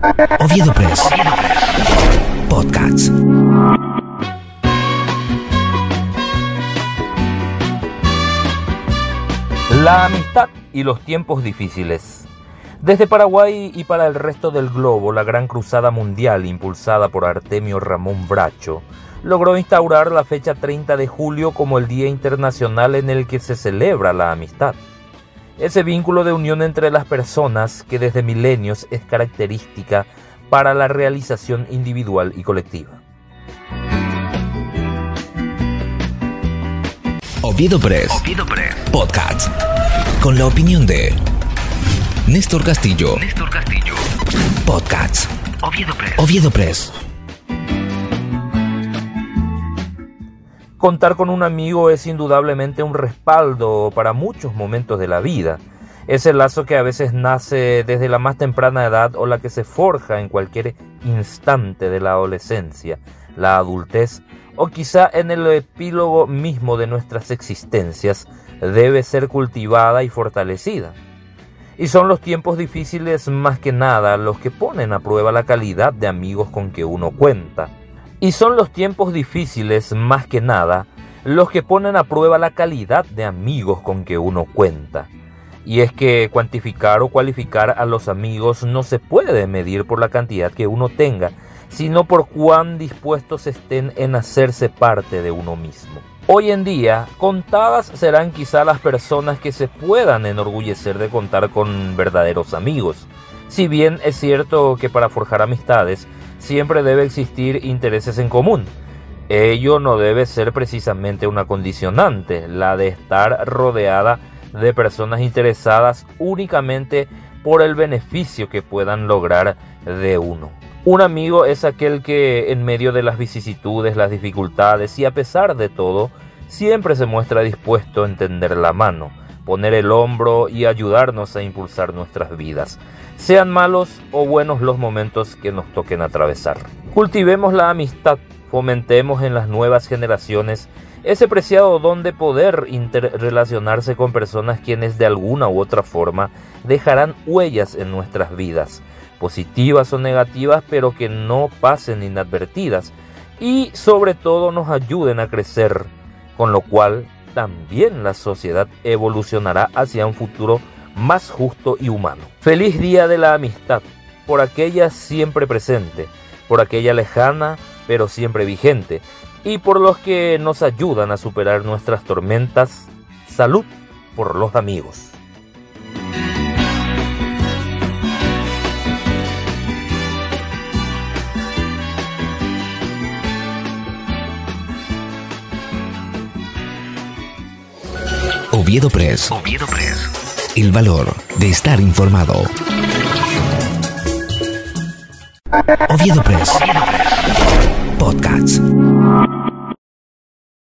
Oviedo Press. Podcasts. La amistad y los tiempos difíciles. Desde Paraguay y para el resto del globo, la gran cruzada mundial impulsada por Artemio Ramón Bracho logró instaurar la fecha 30 de julio como el Día Internacional en el que se celebra la amistad. Ese vínculo de unión entre las personas que desde milenios es característica para la realización individual y colectiva. Oviedo Press. Oviedo Press. Podcast. Con la opinión de Néstor Castillo. Néstor Castillo. Podcasts. Oviedo Press. Oviedo Press. Contar con un amigo es indudablemente un respaldo para muchos momentos de la vida. Es el lazo que a veces nace desde la más temprana edad o la que se forja en cualquier instante de la adolescencia, la adultez o quizá en el epílogo mismo de nuestras existencias debe ser cultivada y fortalecida. Y son los tiempos difíciles más que nada los que ponen a prueba la calidad de amigos con que uno cuenta. Y son los tiempos difíciles más que nada los que ponen a prueba la calidad de amigos con que uno cuenta. Y es que cuantificar o cualificar a los amigos no se puede medir por la cantidad que uno tenga, sino por cuán dispuestos estén en hacerse parte de uno mismo. Hoy en día, contadas serán quizá las personas que se puedan enorgullecer de contar con verdaderos amigos. Si bien es cierto que para forjar amistades siempre debe existir intereses en común, ello no debe ser precisamente una condicionante, la de estar rodeada de personas interesadas únicamente por el beneficio que puedan lograr de uno. Un amigo es aquel que en medio de las vicisitudes, las dificultades y a pesar de todo, siempre se muestra dispuesto a entender la mano, poner el hombro y ayudarnos a impulsar nuestras vidas, sean malos o buenos los momentos que nos toquen atravesar. Cultivemos la amistad, fomentemos en las nuevas generaciones ese preciado don de poder interrelacionarse con personas quienes de alguna u otra forma dejarán huellas en nuestras vidas positivas o negativas, pero que no pasen inadvertidas y sobre todo nos ayuden a crecer, con lo cual también la sociedad evolucionará hacia un futuro más justo y humano. Feliz día de la amistad, por aquella siempre presente, por aquella lejana pero siempre vigente, y por los que nos ayudan a superar nuestras tormentas. Salud por los amigos. Oviedo Press. Oviedo Press. El valor de estar informado. Oviedo Press. Podcasts.